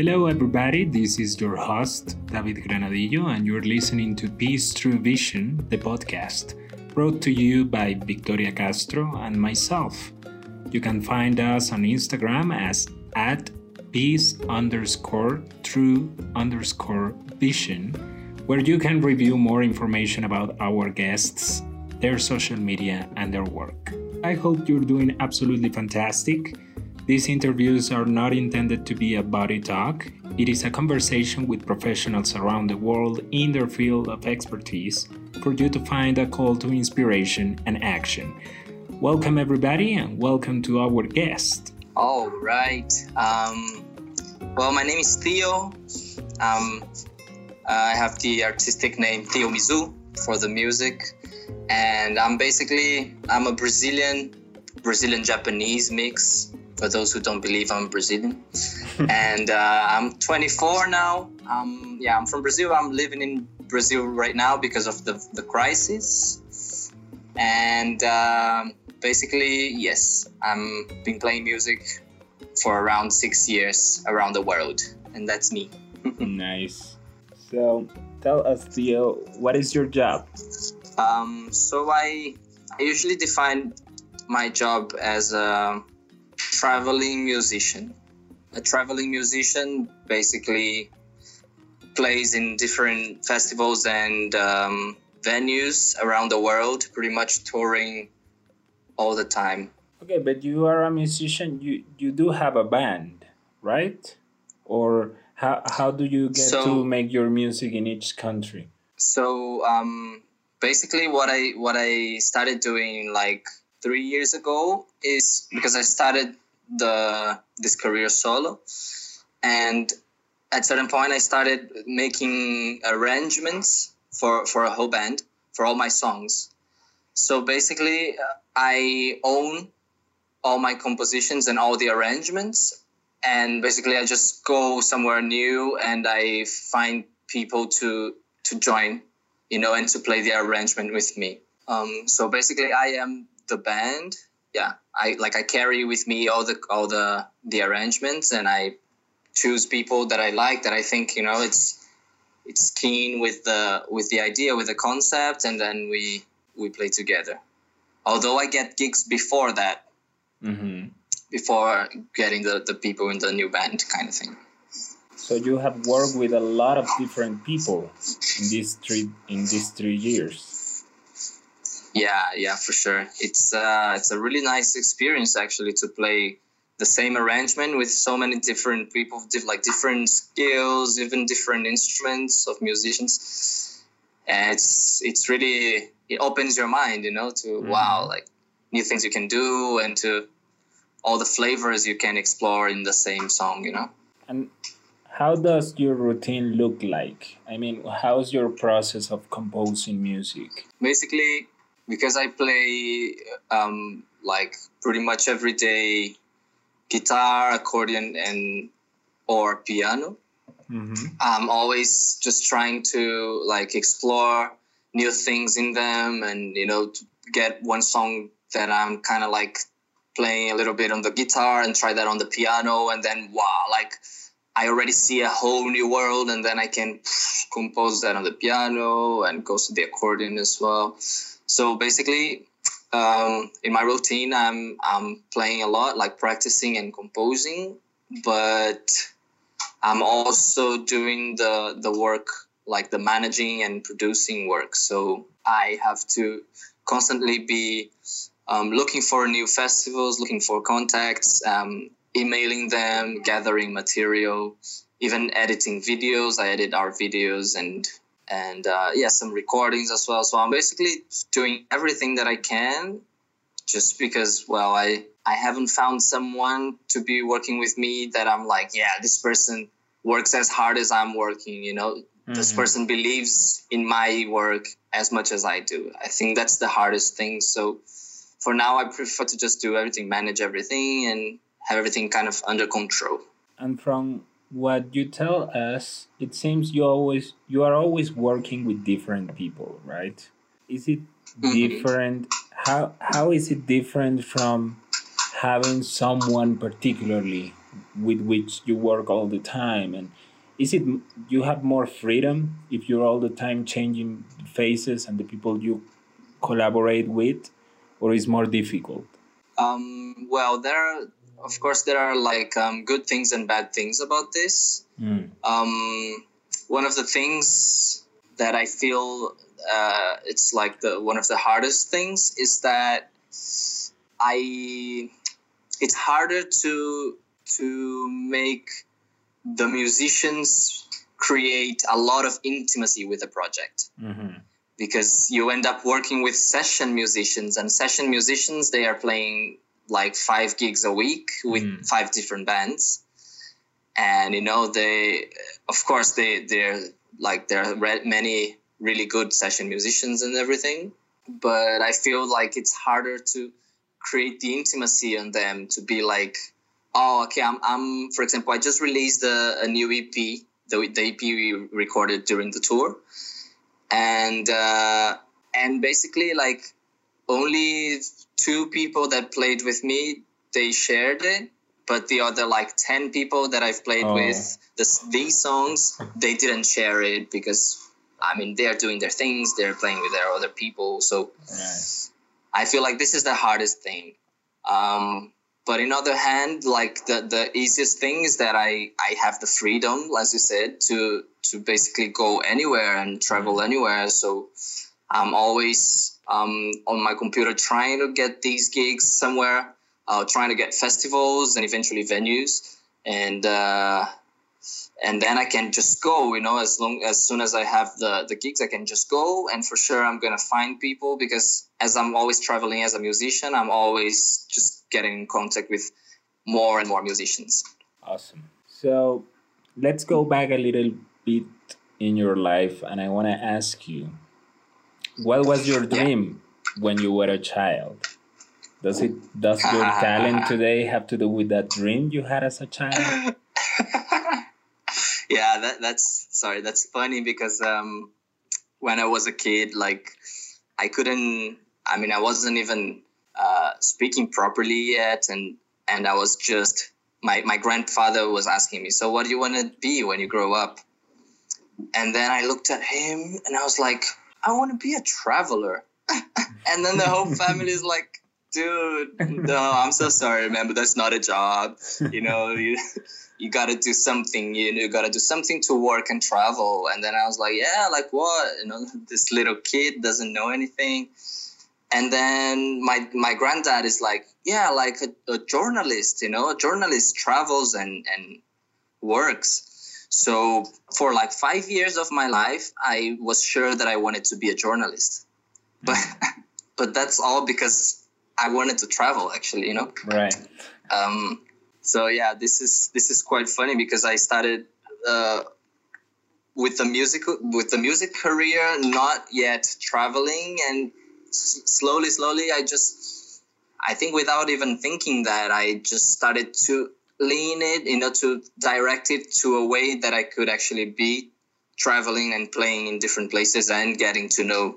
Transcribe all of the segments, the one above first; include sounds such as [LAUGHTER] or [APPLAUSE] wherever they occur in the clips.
Hello, everybody. This is your host, David Granadillo, and you're listening to Peace Through Vision, the podcast, brought to you by Victoria Castro and myself. You can find us on Instagram as at peace underscore through underscore vision, where you can review more information about our guests, their social media, and their work. I hope you're doing absolutely fantastic. These interviews are not intended to be a body talk. It is a conversation with professionals around the world in their field of expertise for you to find a call to inspiration and action. Welcome, everybody, and welcome to our guest. All right. Um, well, my name is Theo. Um, I have the artistic name Theo Mizú for the music, and I'm basically I'm a Brazilian Brazilian Japanese mix for those who don't believe I'm Brazilian. [LAUGHS] and uh, I'm 24 now. Um, yeah, I'm from Brazil. I'm living in Brazil right now because of the, the crisis. And um, basically, yes, I'm been playing music for around six years around the world, and that's me. [LAUGHS] nice. So, tell us, Theo, what is your job? Um, so I, I usually define my job as a traveling musician. A traveling musician basically plays in different festivals and um, venues around the world, pretty much touring all the time. Okay, but you are a musician. You you do have a band, right? Or how how do you get so, to make your music in each country? So um, basically, what I what I started doing like three years ago is because I started the this career solo, and at certain point I started making arrangements for for a whole band for all my songs. So basically, I own all my compositions and all the arrangements, and basically I just go somewhere new and I find people to to join, you know, and to play the arrangement with me. Um, so basically, I am the band yeah i like i carry with me all the all the the arrangements and i choose people that i like that i think you know it's it's keen with the with the idea with the concept and then we we play together. Although i get gigs before that. Mm-hmm. before getting the the people in the new band kind of thing. So you have worked with a lot of different people in these three in these three years yeah, yeah, for sure. It's uh, it's a really nice experience actually to play the same arrangement with so many different people, like different skills, even different instruments of musicians. And it's it's really it opens your mind, you know, to mm. wow, like new things you can do and to all the flavors you can explore in the same song, you know. And how does your routine look like? I mean, how's your process of composing music? Basically, because I play um, like pretty much every day guitar, accordion, and or piano. Mm-hmm. I'm always just trying to like explore new things in them, and you know, get one song that I'm kind of like playing a little bit on the guitar and try that on the piano, and then wow, like I already see a whole new world, and then I can compose that on the piano and goes to the accordion as well. So basically, um, in my routine, I'm I'm playing a lot, like practicing and composing, but I'm also doing the the work, like the managing and producing work. So I have to constantly be um, looking for new festivals, looking for contacts, um, emailing them, gathering material, even editing videos. I edit our videos and and uh, yeah, some recordings as well. So I'm basically doing everything that I can, just because well, I I haven't found someone to be working with me that I'm like, yeah, this person works as hard as I'm working. You know, mm-hmm. this person believes in my work as much as I do. I think that's the hardest thing. So for now, I prefer to just do everything, manage everything, and have everything kind of under control. And from what you tell us, it seems you always you are always working with different people, right? Is it mm-hmm. different? How how is it different from having someone particularly with which you work all the time and is it you have more freedom if you're all the time changing faces and the people you collaborate with or is more difficult um, well there are of course there are like um, good things and bad things about this mm. um, one of the things that i feel uh, it's like the one of the hardest things is that i it's harder to to make the musicians create a lot of intimacy with the project mm-hmm. because you end up working with session musicians and session musicians they are playing like five gigs a week with mm. five different bands and you know they of course they they're like there are many really good session musicians and everything but i feel like it's harder to create the intimacy on them to be like oh okay i'm, I'm for example i just released a, a new ep the, the ep we recorded during the tour and uh, and basically like only two people that played with me they shared it but the other like 10 people that i've played oh. with this, these songs they didn't share it because i mean they're doing their things they're playing with their other people so right. i feel like this is the hardest thing um, but in other hand like the, the easiest thing is that i i have the freedom as you said to to basically go anywhere and travel mm-hmm. anywhere so i'm always um, on my computer trying to get these gigs somewhere uh, trying to get festivals and eventually venues and uh, and then I can just go, you know, as long as soon as I have the the gigs, I can just go, and for sure I'm gonna find people because as I'm always traveling as a musician, I'm always just getting in contact with more and more musicians. Awesome. So let's go back a little bit in your life, and I want to ask you, what was your dream yeah. when you were a child? Does it does your talent today have to do with that dream you had as a child? [LAUGHS] yeah, that, that's sorry. That's funny because um, when I was a kid, like I couldn't. I mean, I wasn't even uh, speaking properly yet, and and I was just my my grandfather was asking me, "So what do you want to be when you grow up?" And then I looked at him and I was like, "I want to be a traveler." [LAUGHS] and then the whole family is like, dude no i'm so sorry man but that's not a job. You know [LAUGHS] you, you gotta do something you, know, you gotta do something to work and travel. And then i was like yeah like what? You know [LAUGHS] this little kid doesn't know anything. And then my my granddad is like yeah like a, a journalist you know a journalist travels and and works so for like five years of my life i was sure that i wanted to be a journalist but [LAUGHS] but that's all because I wanted to travel actually, you know. Right. [LAUGHS] Um, so yeah, this is this is quite funny because I started uh, with the music with the music career, not yet traveling, and s- slowly, slowly, I just I think without even thinking that I just started to lean it, you know, to direct it to a way that I could actually be traveling and playing in different places and getting to know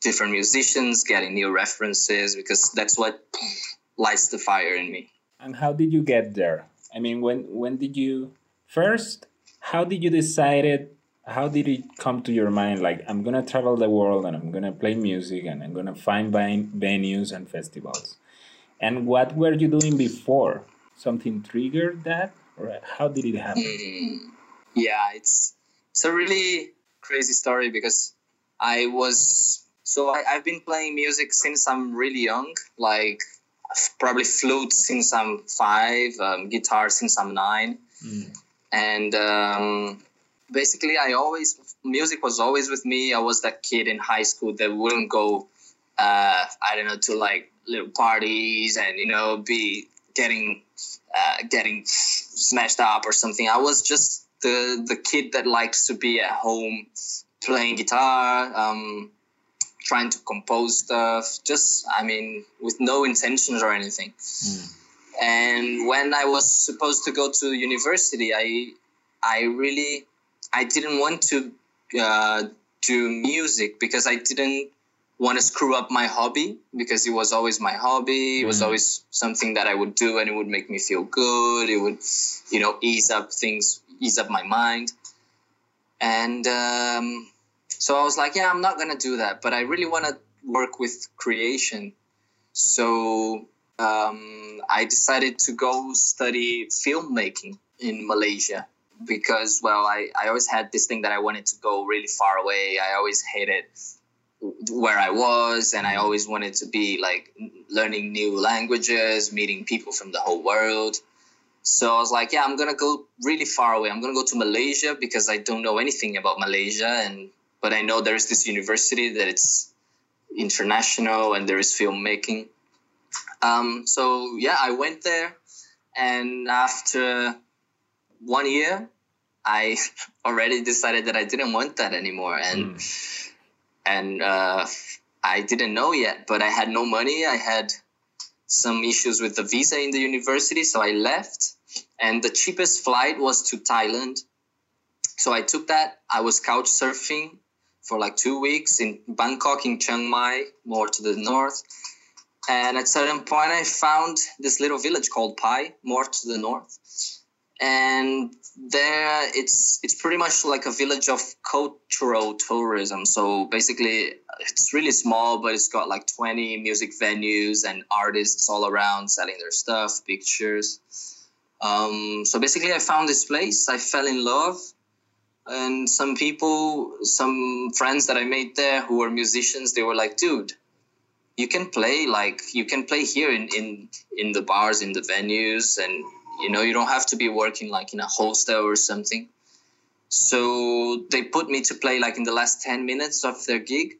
different musicians, getting new references, because that's what lights the fire in me. And how did you get there? I mean, when when did you first? How did you decide it? How did it come to your mind? Like, I'm gonna travel the world and I'm gonna play music and I'm gonna find venues and festivals. And what were you doing before? Something triggered that, or how did it happen? Mm, yeah, it's it's a really crazy story because I was so I, have been playing music since I'm really young, like probably flute since I'm five, um, guitar since I'm nine, mm. and um, basically I always music was always with me. I was that kid in high school that wouldn't go, uh, I don't know, to like little parties and you know be getting uh, getting smashed up or something. I was just the the kid that likes to be at home playing guitar. Um, trying to compose stuff, just, I mean, with no intentions or anything. Mm. And when I was supposed to go to university, I, I really, I didn't want to uh, do music because I didn't want to screw up my hobby because it was always my hobby. It was mm. always something that I would do and it would make me feel good. It would, you know, ease up things, ease up my mind. And um, so I was like, yeah, I'm not going to do that. But I really want to work with creation. So um, I decided to go study filmmaking in Malaysia because, well, I, I always had this thing that I wanted to go really far away. I always hated where I was, and I always wanted to be like learning new languages, meeting people from the whole world. So I was like, yeah, I'm gonna go really far away. I'm gonna go to Malaysia because I don't know anything about Malaysia, and but I know there's this university that it's international and there is filmmaking. Um, so yeah, I went there, and after one year, I [LAUGHS] already decided that I didn't want that anymore, and mm. And uh, I didn't know yet, but I had no money. I had some issues with the visa in the university, so I left, and the cheapest flight was to Thailand. So I took that. I was couch surfing for like two weeks in Bangkok, in Chiang Mai, more to the north. And at certain point, I found this little village called Pai, more to the north and there it's it's pretty much like a village of cultural tourism. So basically it's really small but it's got like 20 music venues and artists all around selling their stuff pictures. Um, so basically i found this place. I fell in love. And some people some friends that i made there who were musicians they were like dude you can play like you can play here in in in the bars in the venues and you know you don't have to be working like in a hostel or something. So they put me to play like in the last 10 minutes of their gig.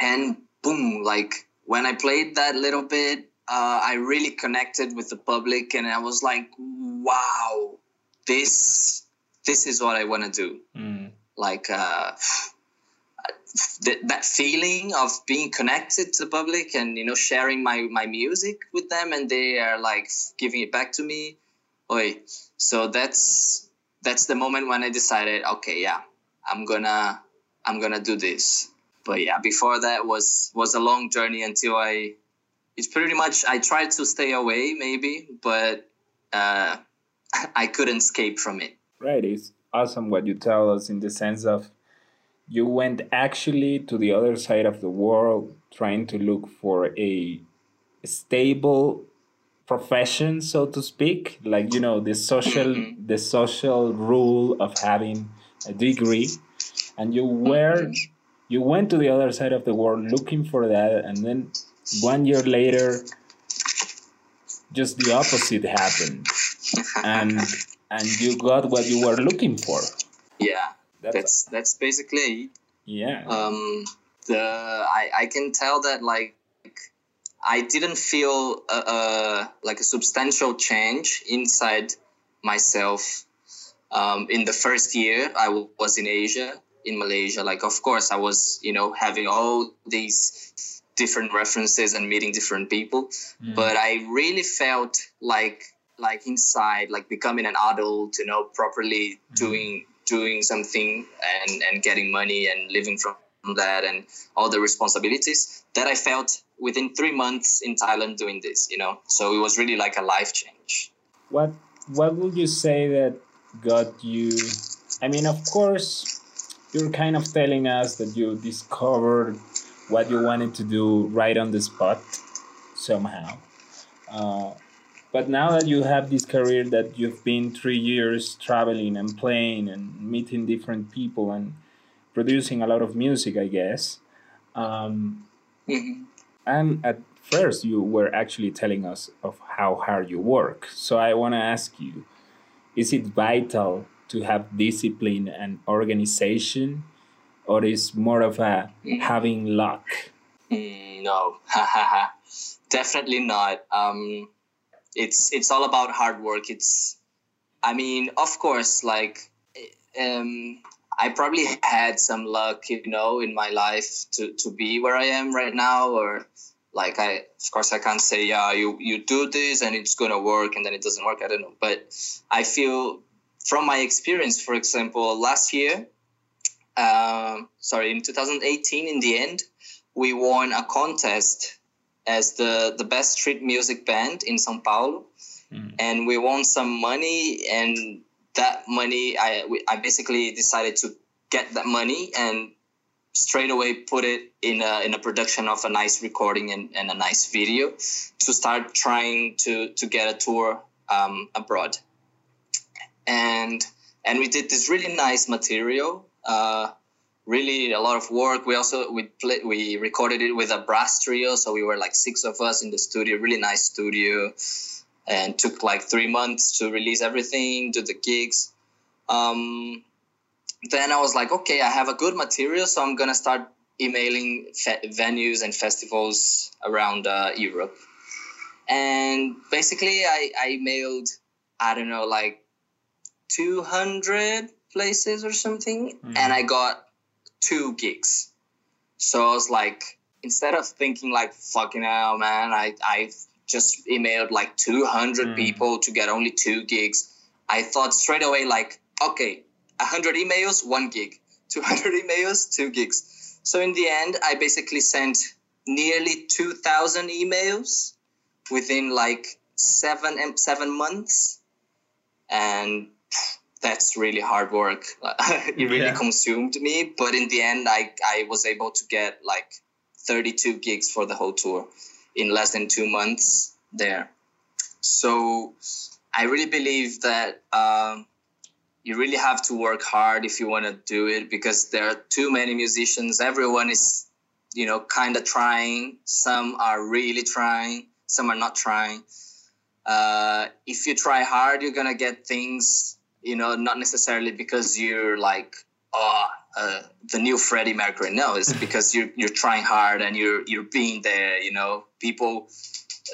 And boom like when i played that little bit uh, i really connected with the public and i was like wow this this is what i want to do. Mm. like uh, th- that feeling of being connected to the public and you know sharing my my music with them and they are like giving it back to me Oy. so that's that's the moment when i decided okay yeah i'm gonna i'm gonna do this but yeah before that was was a long journey until i it's pretty much i tried to stay away maybe but uh [LAUGHS] i couldn't escape from it right it's awesome what you tell us in the sense of you went actually to the other side of the world trying to look for a stable profession so to speak like you know the social mm-hmm. the social rule of having a degree and you were mm-hmm. you went to the other side of the world looking for that and then one year later just the opposite happened and and you got what you were looking for yeah that's that's, that's basically it. Yeah. Um, the I I can tell that like I didn't feel a, a like a substantial change inside myself. Um, in the first year, I w- was in Asia, in Malaysia. Like, of course, I was, you know, having all these different references and meeting different people. Mm. But I really felt like, like inside, like becoming an adult, you know, properly mm. doing doing something and, and getting money and living from that and all the responsibilities that I felt within three months in Thailand doing this, you know. So it was really like a life change. What what would you say that got you I mean of course you're kind of telling us that you discovered what you wanted to do right on the spot somehow. Uh, but now that you have this career that you've been three years traveling and playing and meeting different people and producing a lot of music, I guess. Um, mm-hmm. And at first, you were actually telling us of how hard you work. So I want to ask you: Is it vital to have discipline and organization, or is more of a mm. having luck? Mm, no, [LAUGHS] definitely not. Um, it's it's all about hard work. It's i mean of course like um i probably had some luck you know in my life to to be where i am right now or like i of course i can't say yeah you you do this and it's gonna work and then it doesn't work. I don't know. But i feel from my experience for example last year um, sorry in 2018 in the end we won a contest as the the best street music band in São Paulo, mm. and we won some money. And that money, I we, I basically decided to get that money and straight away put it in a, in a production of a nice recording and, and a nice video to start trying to to get a tour um, abroad and and we did this really nice material uh, really a lot of work we also we played we recorded it with a brass trio so we were like six of us in the studio really nice studio and took like three months to release everything do the gigs um, then I was like, okay, I have a good material, so I'm gonna start emailing fe- venues and festivals around uh, Europe. And basically, I, I mailed, I don't know, like 200 places or something, mm-hmm. and I got two gigs. So I was like, instead of thinking like, fucking hell, man, I, I just emailed like 200 mm. people to get only two gigs. I thought straight away, like, okay, 100 emails, one gig. [LAUGHS] 200 emails, two gigs. So in the end, I basically sent nearly 2,000 emails within like seven seven months, and that's really hard work. [LAUGHS] it really yeah. consumed me, but in the end, I I was able to get like 32 gigs for the whole tour in less than two months there. So I really believe that. Um, you really have to work hard if you want to do it because there are too many musicians. Everyone is, you know, kind of trying. Some are really trying. Some are not trying. Uh, if you try hard, you're gonna get things. You know, not necessarily because you're like, oh, uh, the new Freddie Mercury. No, it's [LAUGHS] because you're you're trying hard and you're you're being there. You know, people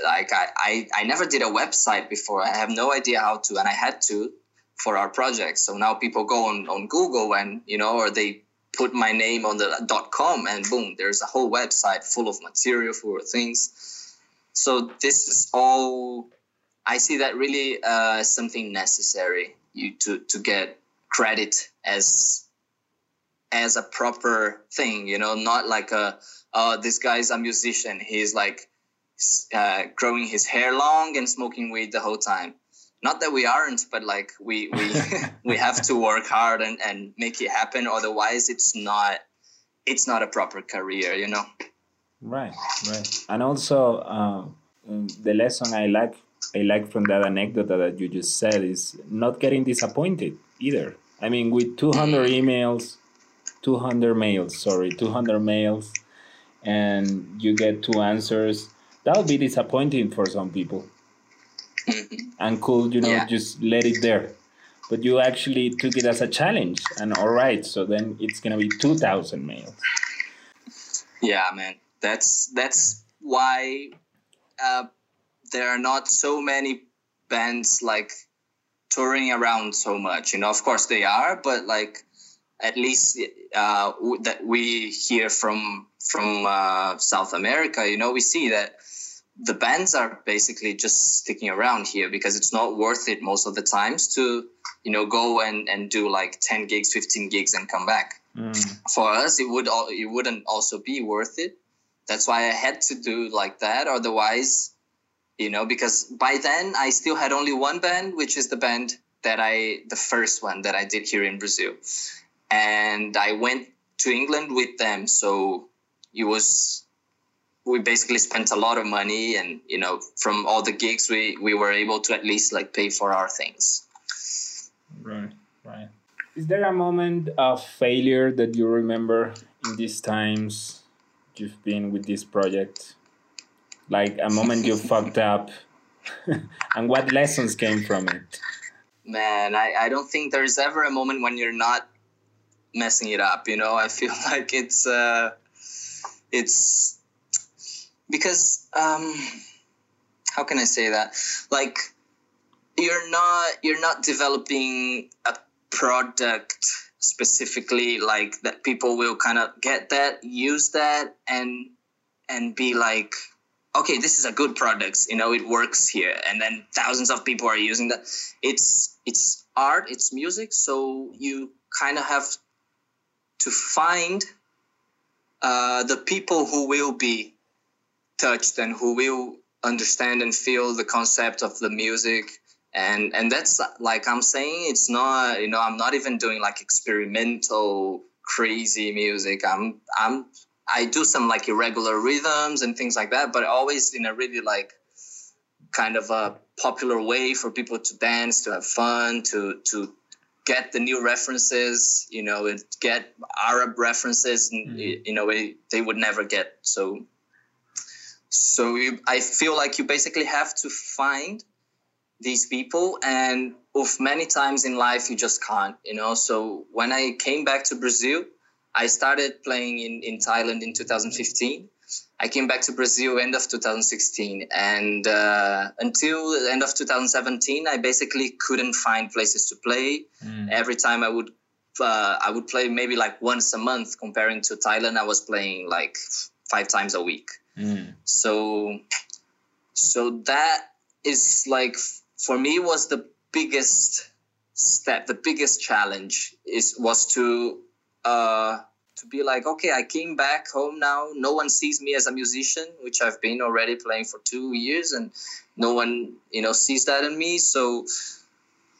like I, I I never did a website before. I have no idea how to, and I had to for our project. So now people go on, on Google and, you know, or they put my name on the dot com and boom, there's a whole website full of material for things. So this is all, I see that really uh, something necessary you to, to get credit as as a proper thing, you know, not like a, oh, this guy's a musician. He's like uh, growing his hair long and smoking weed the whole time. Not that we aren't but like we we [LAUGHS] we have to work hard and and make it happen. Otherwise it's not it's not a proper career you know? Right right. And also uh, the lesson i like i like from that anecdote that you just said is not getting disappointed either. I mean with 200 emails 200 mails sorry 200 mails and you get two answers that would be disappointing for some people. And could you know yeah. just let it there. But you actually took it as a challenge and all right so then it's gonna be 2000 mails. Yeah man. That's that's why uh, there are not so many bands like touring around so much. You know of course they are but like at least uh, that we hear from from uh, south america you know we see that the bands are basically just sticking around here because it's not worth it most of the times to you know go and, and do like 10 gigs 15 gigs and come back. Mm. for us it would all it wouldn't also be worth it. That's why i had to do like that. Otherwise you know because by then i still had only one band which is the band that i the first one that i did here in brazil. And i went to england with them. So it was we basically spent a lot of money and you know from all the gigs we we were able to at least like pay for our things. Right right. Is there a moment of failure that you remember in these times you've been with this project like a moment you [LAUGHS] fucked up. [LAUGHS] And what lessons came from it? Man I, I don't think there's ever a moment when you're not messing it up you know? I feel [LAUGHS] like it's uh it's because um, how can I say that? Like you're not you're not developing a product specifically like that people will kind of get that use that and and be like okay this is a good product you know it works here. And then thousands of people are using that. It's it's art it's music so you kind of have to find uh, the people who will be touched and who will understand and feel the concept of the music. And and that's like i'm saying it's not you know i'm not even doing like experimental crazy music. I'm i'm i do some like irregular rhythms and things like that but always in a really like kind of a popular way for people to dance to have fun to to get the new references you know get arab references mm. you know they would never get so so you, i feel like you basically have to find these people and of many times in life you just can't you know so when i came back to brazil i started playing in, in thailand in 2015 i came back to brazil end of 2016 and uh, until the end of 2017 i basically couldn't find places to play mm. every time i would uh, i would play maybe like once a month comparing to thailand i was playing like five times a week mm. so so that is like for me was the biggest step the biggest challenge is was to uh to be like okay i came back home now. No one sees me as a musician which i've been already playing for two years and no one you know sees that in me. So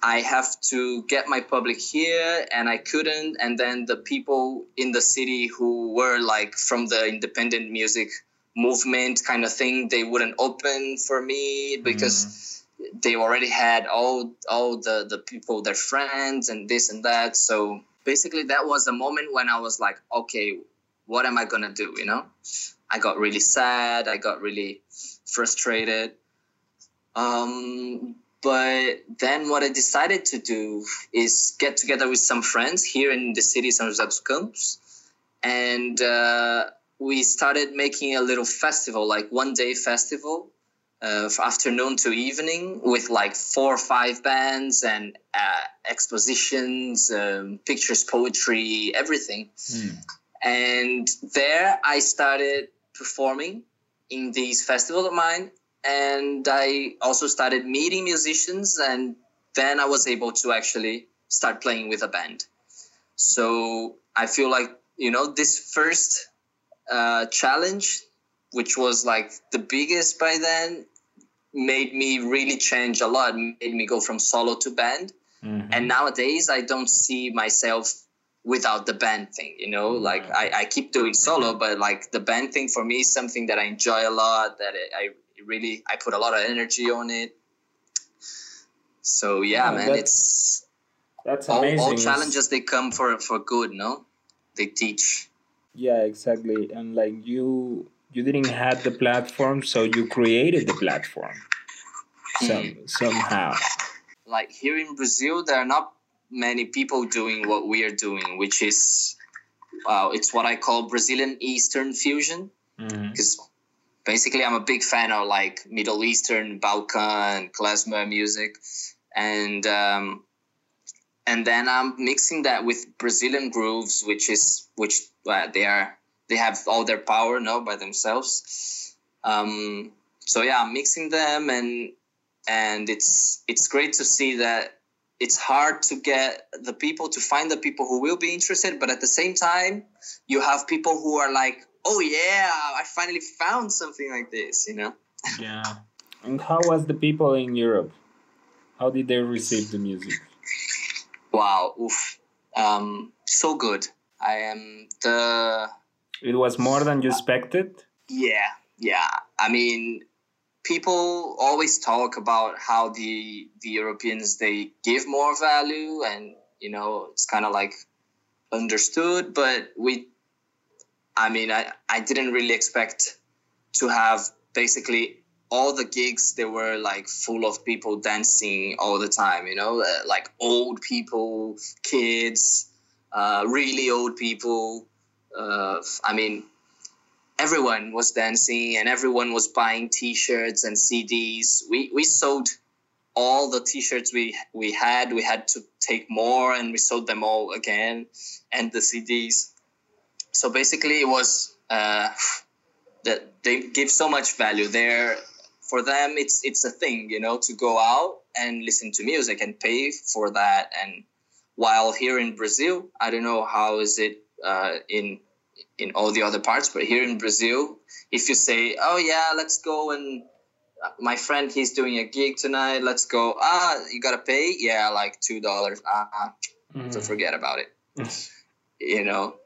i have to get my public here and i couldn't. And then the people in the city who were like from the independent music movement kind of thing they wouldn't open for me because mm. they already had all all the the people their friends and this and that. So basically that was the moment when i was like okay what am i gonna do you know? I got really sad i got really frustrated. Um, but then what i decided to do is get together with some friends here in the city São José dos and uh, we started making a little festival like one day festival uh, afternoon to evening with like four or five bands and uh, expositions, um, pictures, poetry, everything. Mm. And there I started performing in these festivals of mine. And I also started meeting musicians. And then I was able to actually start playing with a band. So I feel like, you know, this first uh, challenge which was like the biggest by then made me really change a lot made me go from solo to band. Mm-hmm. and nowadays i don't see myself without the band thing you know? Mm-hmm. like I, I keep doing solo but like the band thing for me is something that i enjoy a lot that I really i put a lot of energy on it. So yeah, man that's, it's that's amazing all, all challenges they come for for good no? They teach. Yeah exactly. And like you you didn't have the platform, so you created the platform some somehow. Like here in Brazil, there are not many people doing what we are doing, which is wow, it's what I call Brazilian Eastern fusion. Because mm-hmm. basically, I'm a big fan of like Middle Eastern, Balkan, klezmer music, and um, and then I'm mixing that with Brazilian grooves, which is which well, they are they have all their power now by themselves. Um, so yeah, I'm mixing them and and it's it's great to see that it's hard to get the people to find the people who will be interested, but at the same time, you have people who are like, "Oh yeah, I finally found something like this," you know? [LAUGHS] Yeah. And how was the people in Europe? How did they receive the music? Wow, oof. Um, so good. I am the it was more than you expected? Yeah, yeah. I mean, people always talk about how the the Europeans they give more value and you know, it's kind of like understood, but we I mean, I I didn't really expect to have basically all the gigs they were like full of people dancing all the time you know uh, like old people kids uh, really old people uh, I mean, everyone was dancing and everyone was buying T-shirts and CDs. We we sold all the T-shirts we we had. We had to take more, and we sold them all again, and the CDs. So basically, it was uh, that they give so much value there. For them, it's it's a thing, you know, to go out and listen to music and pay for that. And while here in Brazil, I don't know how is it uh, in in all the other parts. But here in Brazil, if you say, "Oh yeah, let's go and uh, my friend he's doing a gig tonight, let's go," ah, you gotta pay, yeah, like two dollars, ah, mm. so forget about it. you know,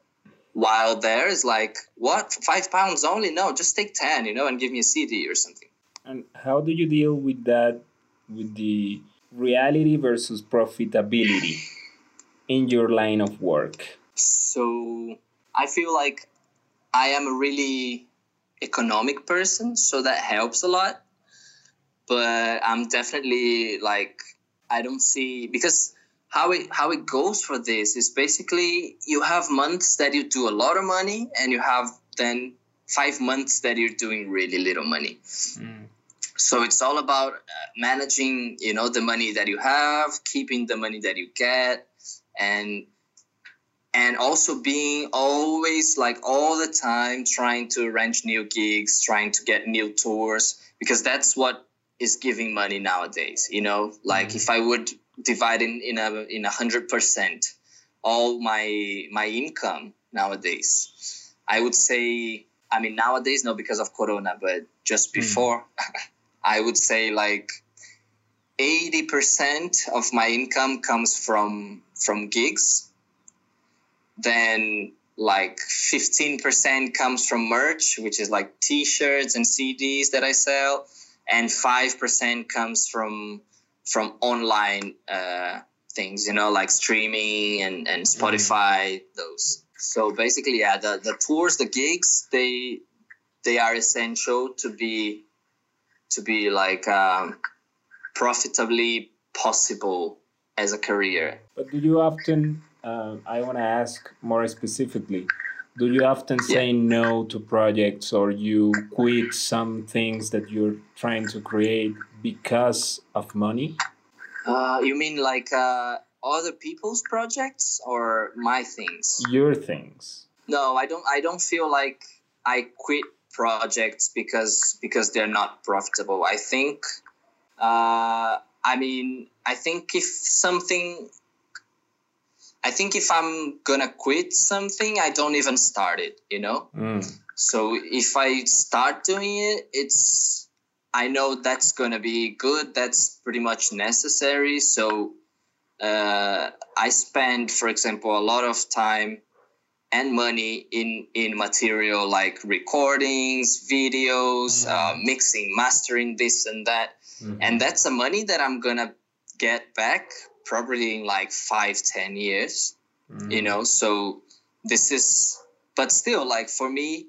while there is like what five pounds only? No, just take ten, you know, and give me a CD or something. And how do you deal with that? With the reality versus profitability in your line of work? So I feel like I am a really economic person, so that helps a lot. But I'm definitely like I don't see because how it how it goes for this is basically you have months that you do a lot of money and you have then five months that you're doing really little money. Mm so it's all about uh, managing you know the money that you have keeping the money that you get and and also being always like all the time trying to arrange new gigs trying to get new tours because that's what is giving money nowadays you know like if i would divide in in a in a hundred percent all my my income nowadays i would say i mean nowadays no because of corona but just mm-hmm. before mm. [LAUGHS] I would say like 80% of my income comes from from gigs. Then like 15% comes from merch, which is like t-shirts and CDs that I sell, and 5% comes from from online uh, things, you know, like streaming and, and mm-hmm. Spotify, those. So basically, yeah, the, the tours, the gigs, they they are essential to be to be like um, profitably possible as a career. But do you often? Uh, I want to ask more specifically. Do you often say yeah. no to projects, or you quit some things that you're trying to create because of money? Uh, you mean like uh, other people's projects or my things? Your things. No, I don't. I don't feel like I quit projects because because they're not profitable. I think. Uh, I mean, I think if something, I think if I'm gonna quit something, I don't even start it. You know. Mm. So if I start doing it, it's I know that's gonna be good. That's pretty much necessary. So uh, I spend, for example, a lot of time and money in in material like recordings videos mm-hmm. uh, mixing mastering this and that mm-hmm. and that's the money that i'm gonna get back probably in like five ten years mm-hmm. you know? So this is but still like for me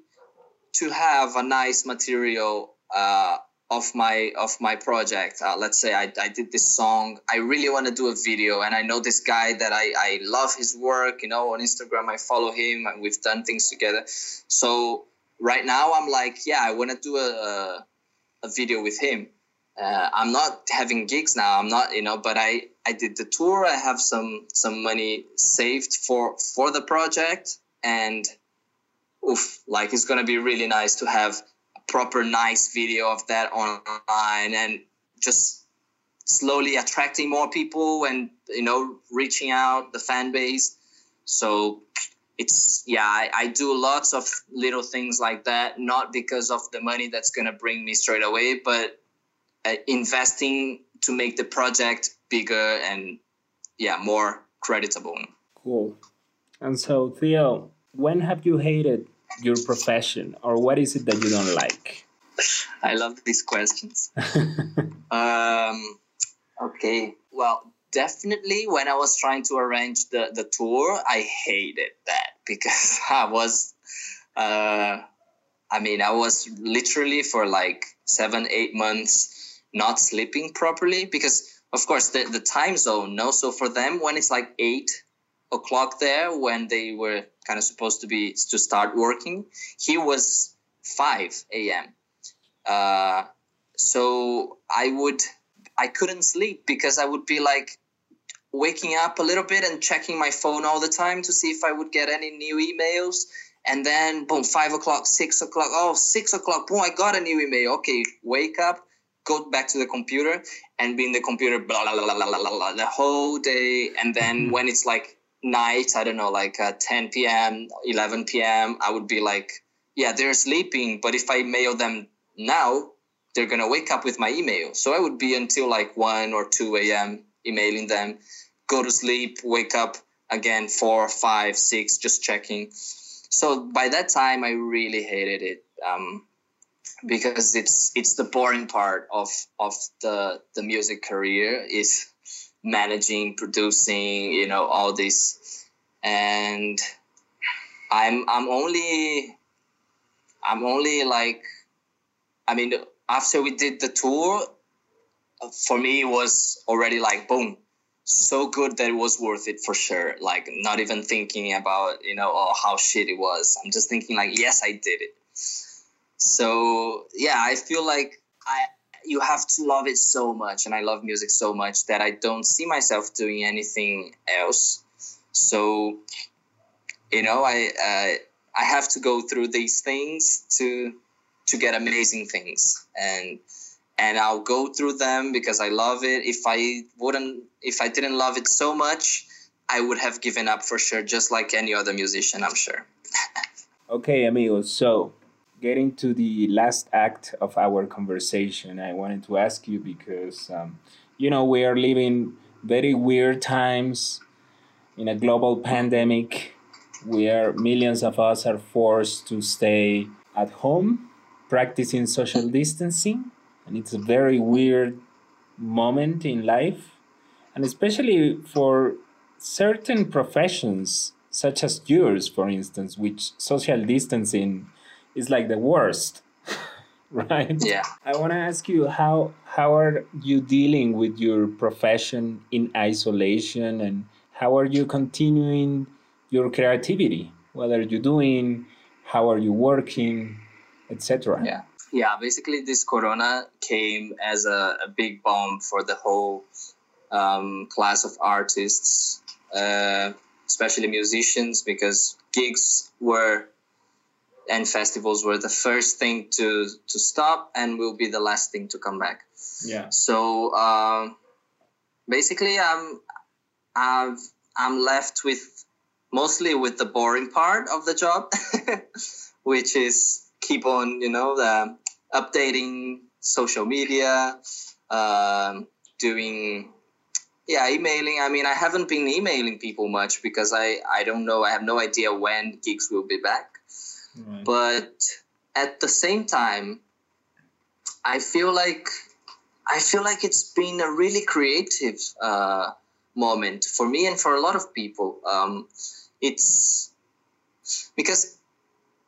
to have a nice material uh, of my of my project uh, let's say I, I did this song i really want to do a video and i know this guy that I, I love his work you know on instagram i follow him and we've done things together. So right now i'm like yeah i want to do a, a video with him. Uh, i'm not having gigs now i'm not you know but i i did the tour. I have some some money saved for for the project. And oof like it's gonna be really nice to have a proper nice video of that online and just slowly attracting more people and you know reaching out the fan base. So it's yeah I, I do lots of little things like that not because of the money that's to bring me straight away but uh, investing to make the project bigger and yeah more creditable. Cool. And so theo when have you hated your profession or what is it that you don't like? [LAUGHS] I love these questions. [LAUGHS] Um, okay. Well definitely when i was trying to arrange the, the tour i hated that [LAUGHS] because i was uh, i mean i was literally for like seven eight months not sleeping properly because of course the, the time zone no so for them when it's like eight o'clock there when they were kind of supposed to be to start working. He was 5 a.m. Uh, so I would I couldn't sleep because I would be like waking up a little bit and checking my phone all the time to see if I would get any new emails. And then boom, five o'clock, six o'clock. Oh, six o'clock. Boom, I got a new email. Okay, wake up, go back to the computer, and be in the computer blah blah blah blah blah, blah the whole day. And then when it's like night, I don't know, like uh, 10 p.m., 11 p.m., I would be like, yeah, they're sleeping, but if I mail them now, they're gonna wake up with my email. So I would be until like 1 or 2 a.m. emailing them, go to sleep, wake up again, 4, 5, 6, just checking. So by that time, I really hated it. Um, because it's it's the boring part of of the the music career is managing producing you know all this. And i'm i'm only i'm only like i mean after we did the tour for me it was already like boom so good that it was worth it for sure. Like not even thinking about you know oh how shit it was. I'm just thinking like yes i did it so yeah i feel like i you have to love it so much and i love music so much that i don't see myself doing anything else. So you know i uh, i have to go through these things to to get amazing things. And and i'll go through them because i love it. If i wouldn't if i didn't love it so much i would have given up for sure just like any other musician i'm sure. [LAUGHS] Okay amigos so getting to the last act of our conversation, I wanted to ask you because, um, you know, we are living very weird times in a global pandemic where millions of us are forced to stay at home practicing social distancing. And it's a very weird moment in life. And especially for certain professions, such as yours, for instance, which social distancing is like the worst [LAUGHS] right? Yeah. I want to ask you how how are you dealing with your profession in isolation and how are you continuing your creativity? What are you doing? How are you working? Etc yeah. Yeah basically this corona came as a, a big bomb for the whole um, class of artists uh, especially musicians because gigs were and festivals were the first thing to to stop and will be the last thing to come back. Yeah. So um, basically, I'm I've, I'm left with mostly with the boring part of the job, [LAUGHS] which is keep on you know the updating social media, um, doing yeah emailing i mean i haven't been emailing people much because i i don't know i have no idea when gigs will be back Right. But at the same time, I feel like I feel like it's been a really creative uh, moment for me and for a lot of people. Um, it's because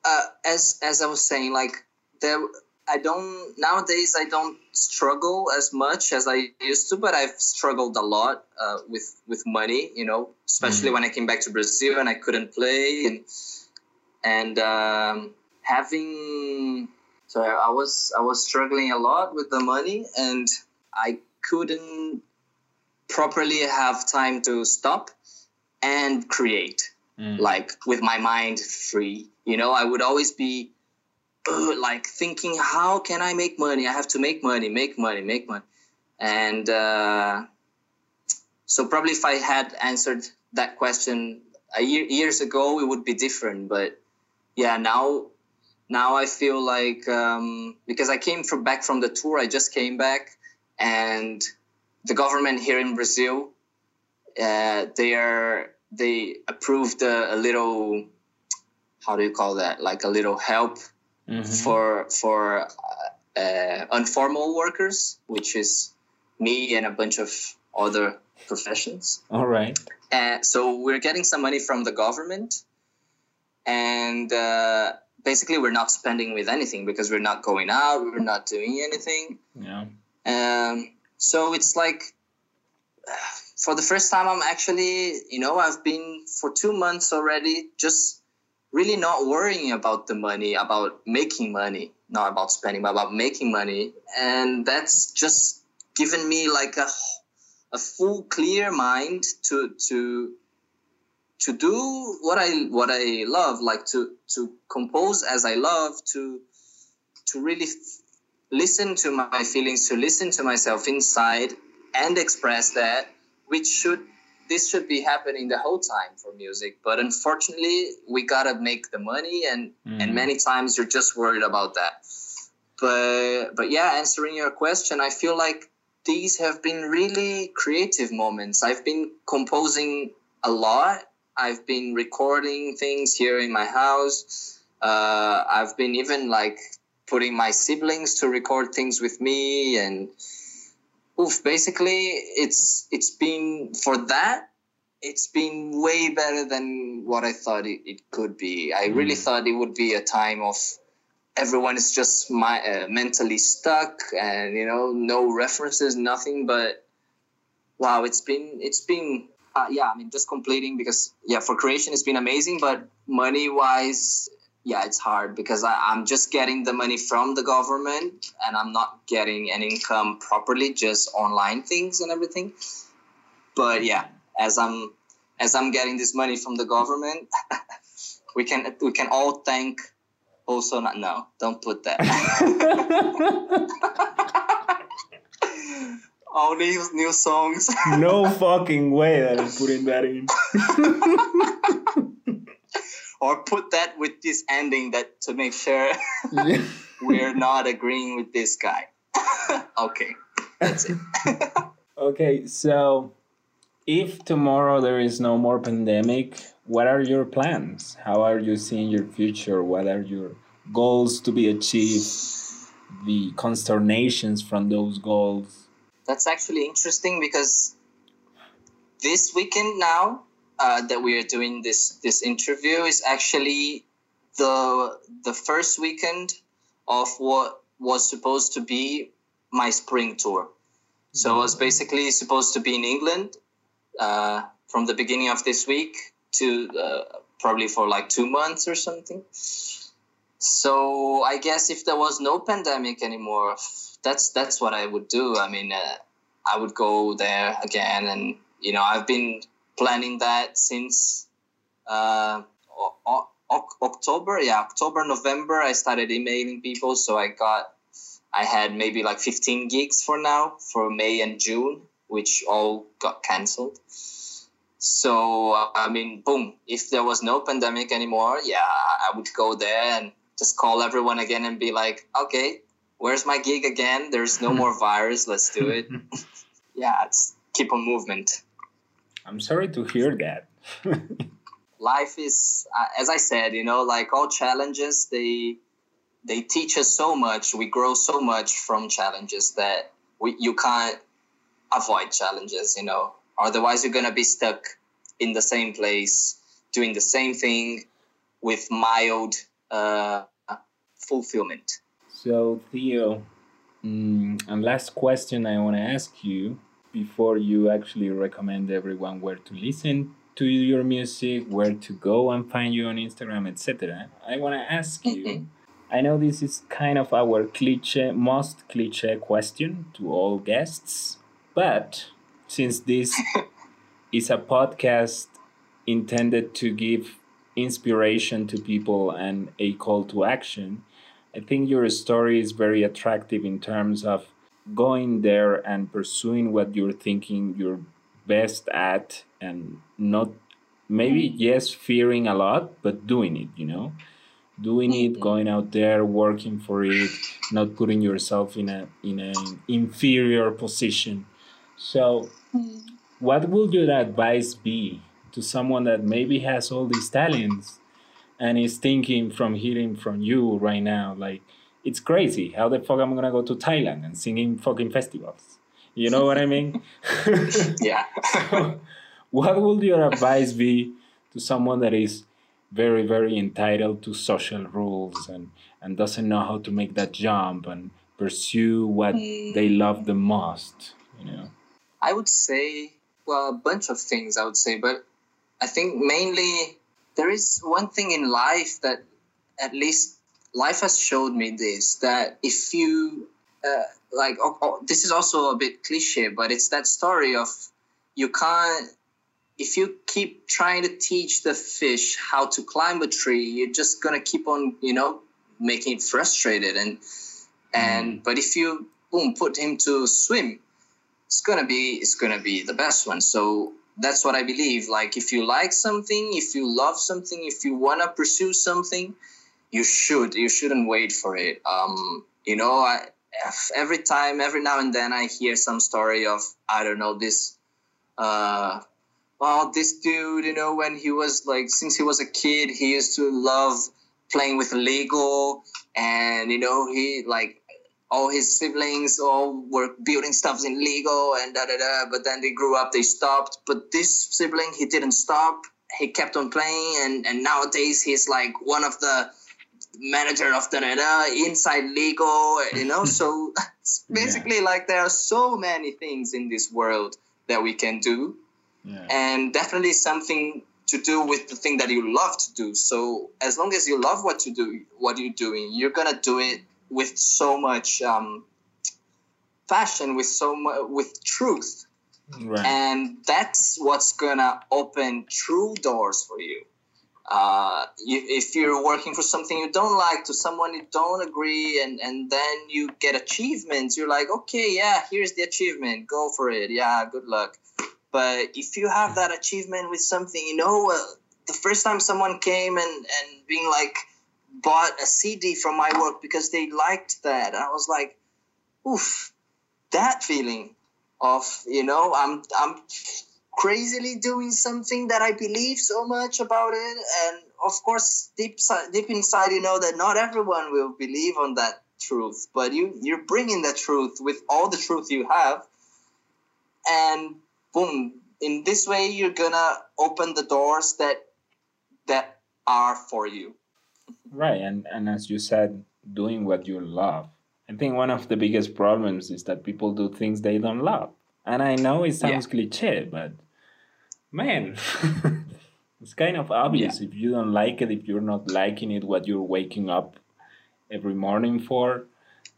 uh, as as I was saying, like there, I don't nowadays. I don't struggle as much as I used to, but I've struggled a lot uh, with with money. You know, especially mm-hmm. when I came back to Brazil and I couldn't play and and um, having so I was I was struggling a lot with the money, and I couldn't properly have time to stop and create, mm. like with my mind free. You know, I would always be uh, like thinking, how can I make money? I have to make money, make money, make money, and uh, so probably if I had answered that question a year, years ago, it would be different, but yeah, now now I feel like um, because I came from back from the tour, I just came back, and the government here in Brazil, uh, they are they approved a, a, little, how do you call that? Like a little help mm-hmm. for for uh, uh, informal workers, which is me and a bunch of other professions. All right. Uh, so we're getting some money from the government and uh, basically we're not spending with anything because we're not going out we're not doing anything. Yeah. Um, so it's like for the first time i'm actually you know i've been for two months already just really not worrying about the money about making money not about spending but about making money. And that's just given me like a, a full clear mind to to to do what I what I love, like to to compose as I love, to to really f- listen to my feelings, to listen to myself inside and express that, which should this should be happening the whole time for music. But unfortunately we gotta make the money and mm. and many times you're just worried about that. But but yeah answering your question i feel like these have been really creative moments. I've been composing a lot i've been recording things here in my house uh, i've been even like putting my siblings to record things with me and oof basically it's it's been for that it's been way better than what i thought it, it could be i mm. really thought it would be a time of everyone is just my, uh, mentally stuck and you know no references nothing but wow it's been it's been uh, yeah i mean just completing because yeah for creation it's been amazing but money wise yeah, it's hard because I, I'm just getting the money from the government and I'm not getting an income properly, just online things and everything. But yeah, as I'm as I'm getting this money from the government, [LAUGHS] we can we can all thank also not no, don't put that. [LAUGHS] [LAUGHS] all these new songs. [LAUGHS] no fucking way that I'm putting that in [LAUGHS] or put that with this ending that to make sure [LAUGHS] we're not agreeing with this guy. okay, that's it. okay, so if tomorrow there is no more pandemic, what are your plans? How are you seeing your future? What are your goals to be achieved? The consternations from those goals? That's actually interesting because this weekend now uh, that we are doing this this interview is actually the the first weekend of what was supposed to be my spring tour. So. I was basically supposed to be in England uh, from the beginning of this week to uh, probably for like two months or something. So I guess if there was no pandemic anymore, that's that's what I would do. I mean, uh, I would go there again, and you know, I've been planning that since uh, o- o- October. Yeah, October, November. I started emailing people, so I got, I had maybe like 15 gigs for now for May and June, which all got canceled. So uh, I mean, boom! If there was no pandemic anymore, yeah, I would go there and just call everyone again and be like, okay, where's my gig again? There's no more [LAUGHS] virus. Let's do it. [LAUGHS] yeah, it's keep on movement. I'm sorry to hear that. [LAUGHS] Life is, uh, as I said, you know, like all challenges, they they teach us so much. We grow so much from challenges that we you can't avoid challenges. You know, otherwise you're gonna be stuck in the same place doing the same thing with mild uh, fulfillment. So Theo, mm, and last question I want to ask you before you actually recommend everyone where to listen to your music, where to go and find you on Instagram, etc. I want to ask you. Mm-hmm. I know this is kind of our cliche, most cliche question to all guests, but since this [LAUGHS] is a podcast intended to give inspiration to people and a call to action, I think your story is very attractive in terms of going there and pursuing what you're thinking you're best at and not maybe mm-hmm. yes fearing a lot but doing it you know doing it going out there working for it not putting yourself in a in an inferior position so mm-hmm. what would your advice be to someone that maybe has all these talents and is thinking from hearing from you right now like it's crazy. How the fuck am I gonna go to Thailand and sing in fucking festivals? You know what I mean? [LAUGHS] yeah. [LAUGHS] so, what would your advice be to someone that is very, very entitled to social rules and, and doesn't know how to make that jump and pursue what mm. they love the most? You know? I would say, well, a bunch of things I would say, but I think mainly there is one thing in life that at least life has showed me this that if you uh, like oh, oh, this is also a bit cliche but it's that story of you can't if you keep trying to teach the fish how to climb a tree you're just gonna keep on you know making it frustrated and and mm. but if you boom put him to swim it's gonna be it's gonna be the best one so that's what I believe. Like if you like something, if you love something, if you wanna pursue something, you should. You shouldn't wait for it. Um, you know, I, every time, every now and then, I hear some story of I don't know this. Uh, well, this dude, you know, when he was like, since he was a kid, he used to love playing with Lego, and you know, he like all his siblings all were building stuff in Lego and da da da. But then they grew up, they stopped. But this sibling, he didn't stop. He kept on playing, and and nowadays he's like one of the manager of da da da inside Lego. You know, so [LAUGHS] basically yeah. like there are so many things in this world that we can do, yeah. and definitely something to do with the thing that you love to do. So as long as you love what you do, what you're doing, you're gonna do it with so much um, fashion, with so much with truth, right. and that's what's gonna open true doors for you. Uh, you, if you're working for something you don't like to someone you don't agree and, and then you get achievements you're like okay yeah here's the achievement go for it yeah good luck but if you have that achievement with something you know uh, the first time someone came and, and being like bought a CD from my work because they liked that. I was like, oof, that feeling of, you know, I'm I'm crazily doing something that I believe so much about it. And of course, deep deep inside, you know that not everyone will believe on that truth, but you you're bringing that truth with all the truth you have, and boom. In this way, you're gonna open the doors that that are for you Right, and and as you said, doing what you love. I think one of the biggest problems is that people do things they don't love. And I know it sounds yeah. cliche, but man, [LAUGHS] it's kind of obvious yeah. if you don't like it, if you're not liking it, what you're waking up every morning for,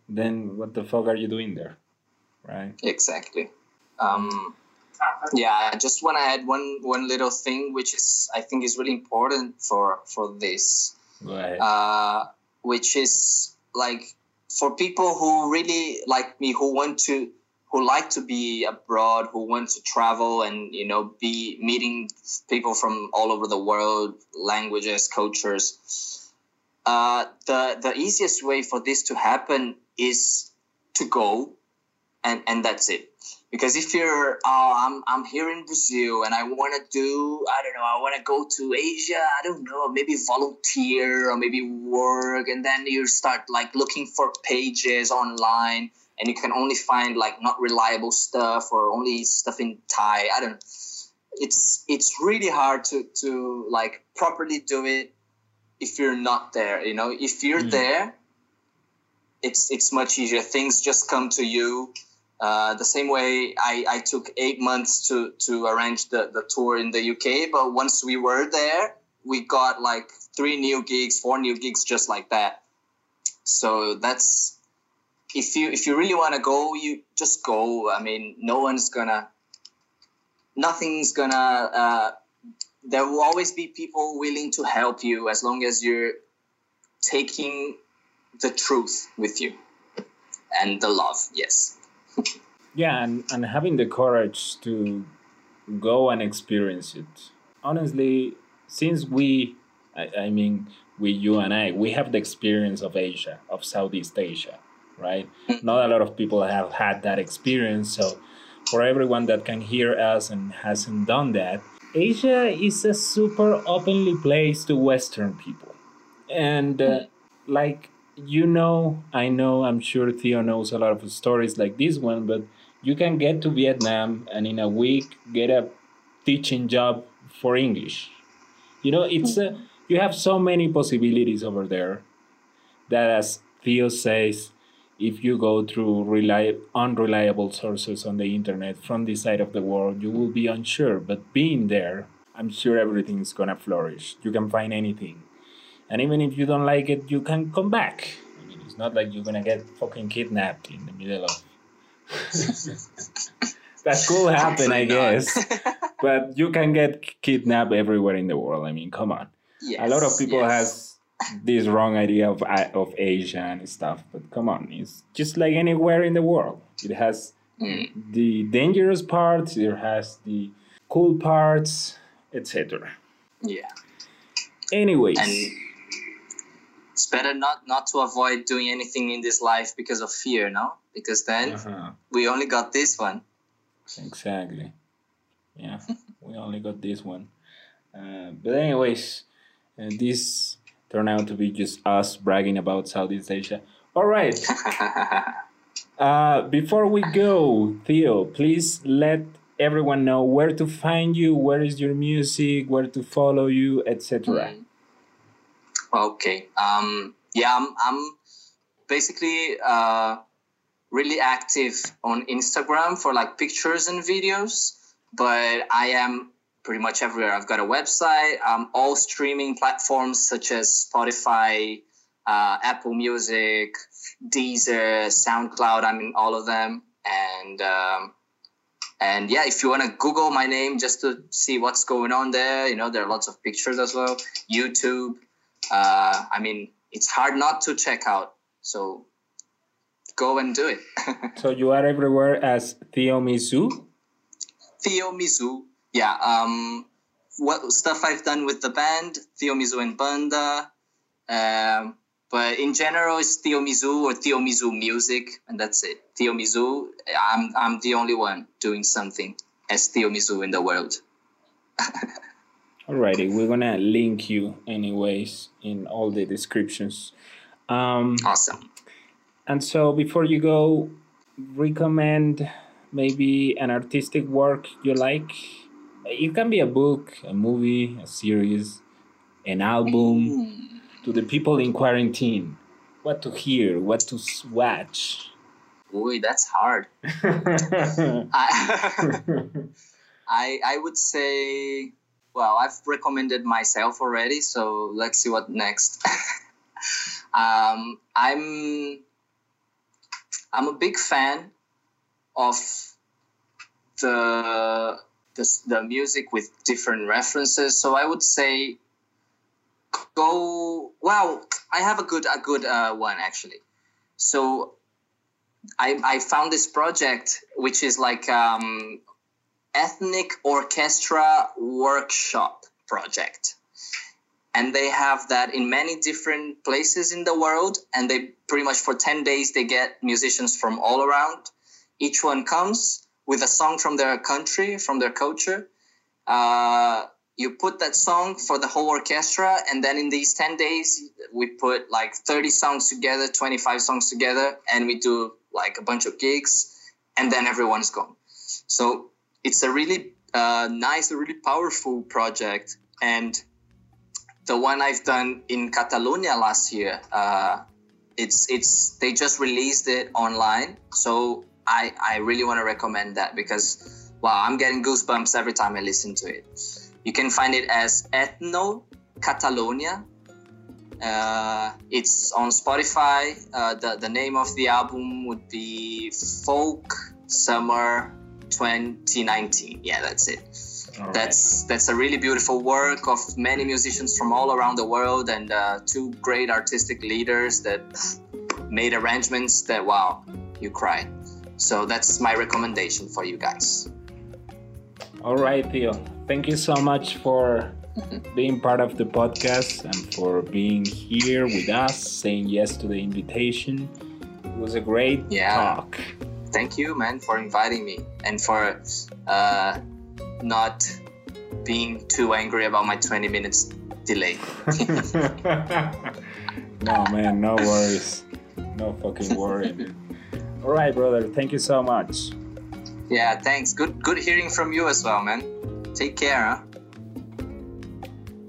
then what the fuck are you doing there? Right? Exactly. Um, yeah, I just want to add one one little thing, which is I think is really important for for this right. uh, which is like for people who really like me who want to who like to be abroad who want to travel and you know be meeting people from all over the world languages cultures uh, the the easiest way for this to happen is to go and and that's it because if you're oh i'm i'm here in brazil and i want to do i don't know i want to go to asia i don't know maybe volunteer or maybe work and then you start like looking for pages online and you can only find like not reliable stuff or only stuff in thai i don't it's it's really hard to to like properly do it if you're not there you know? If you're mm. there it's it's much easier. Things just come to you uh, the same way I, I took eight months to, to arrange the, the tour in the UK, but once we were there, we got like three new gigs, four new gigs just like that. So that's if you if you really want to go, you just go. I mean, no one's gonna, nothing's gonna. Uh, there will always be people willing to help you as long as you're taking the truth with you and the love. Yes yeah, and, and having the courage to go and experience it. Honestly, since we, I, I mean, we, you and I, we have the experience of Asia, of Southeast Asia, right? Not a lot of people have had that experience. So, for everyone that can hear us and hasn't done that, Asia is a super openly place to Western people. And uh, like you know, I know, I'm sure Theo knows a lot of stories like this one, but you can get to Vietnam and in a week get a teaching job for English. You know, it's you have so many possibilities over there that, as Theo says, if you go through reli- unreliable sources on the internet from this side of the world, you will be unsure. But being there, I'm sure everything's gonna flourish. You can find anything and even if you don't like it, you can come back. I mean, it's not like you're gonna get fucking kidnapped in the middle of. [LAUGHS] that could happen, I guess. but you can get kidnapped everywhere in the world. I mean, come on. Yes, a lot of people yes. has this wrong idea of of Asia and stuff, but come on, it's just like anywhere in the world. It has mm. the dangerous parts. It has the cool parts, etc. Yeah. Anyways. And it's better not not to avoid doing anything in this life because of fear, no? Because then uh-huh. we only got this one. Exactly. Yeah, we only got this one. Uh, but anyways, uh, this turned out to be just us bragging about Southeast Asia. All right. [LAUGHS] uh, before we go, Theo, please let everyone know where to find you, where is your music, where to follow you, etc. Mm. Okay. Um, yeah, I'm, I'm basically uh, really active on Instagram for like pictures and videos, but I am pretty much everywhere. I've got a website, um, all streaming platforms such as Spotify, uh, Apple Music, Deezer, SoundCloud. I'm in all of them, and um, and yeah, if you want to Google my name just to see what's going on there, you know, there are lots of pictures as well. YouTube. Uh, I mean, it's hard not to check out. So go and do it. [LAUGHS] so you are everywhere as Theo Mizú. Theo Mizú. Yeah. Um, what stuff I've done with the band, Theo Mizú and Banda. Um, but in general, it's Theo Mizú or Theo Mizú music, and that's it. Theo Mizú, I'm, I'm the only one doing something as Theo Mizú in the world. [LAUGHS] Alrighty, we're gonna link you anyways in all the descriptions. Um, awesome. And so before you go, recommend maybe an artistic work you like. It can be a book, a movie, a series, an album. Mm to the people in quarantine? What to hear? What to watch? Boy, that's hard. [LAUGHS] I, [LAUGHS] I, I would say, well, I've recommended myself already, so let's see what next. [LAUGHS] um, I'm I'm a big fan of the, the the music with different references. So I would say go well i have a good a good uh, one actually so I, I found this project which is like um, ethnic orchestra workshop project. And they have that in many different places in the world and they pretty much for 10 days they get musicians from all around. Each one comes with a song from their country from their culture. Uh, you put that song for the whole orchestra and then in these 10 days we put like 30 songs together 25 songs together and we do like a bunch of gigs and then everyone's gone. So it's a really uh, nice really powerful project and the one i've done in catalonia last year uh, it's it's they just released it online so i i really want to recommend that because wow i'm getting goosebumps every time i listen to it you can find it as Ethno Catalonia. Uh, it's on Spotify. Uh, the, the name of the album would be Folk Summer 2019. Yeah, that's it. That's that's a really beautiful work of many musicians from all around the world and uh, two great artistic leaders that made arrangements that wow, you cry. So that's my recommendation for you guys. All right, Theo thank you so much for [LAUGHS] being part of the podcast and for being here with us, saying yes to the invitation. It was a great yeah. talk. Thank you, man, for inviting me and for uh, not being too angry about my 20 minutes delay. [LAUGHS] no, man, no worries. No fucking worry. All right, brother. Thank you so much. Yeah, thanks. Good good hearing from you as well, man. Take care. Huh?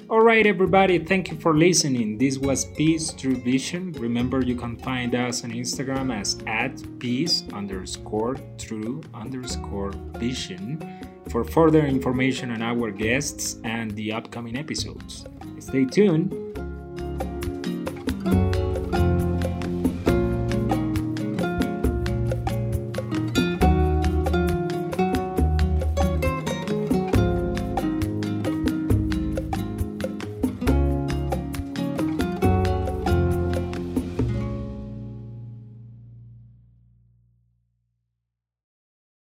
All right, everybody, thank you for listening. This was Peace Through Vision. Remember, you can find us on Instagram as at peace underscore through underscore vision for further information on our guests and the upcoming episodes. Stay tuned.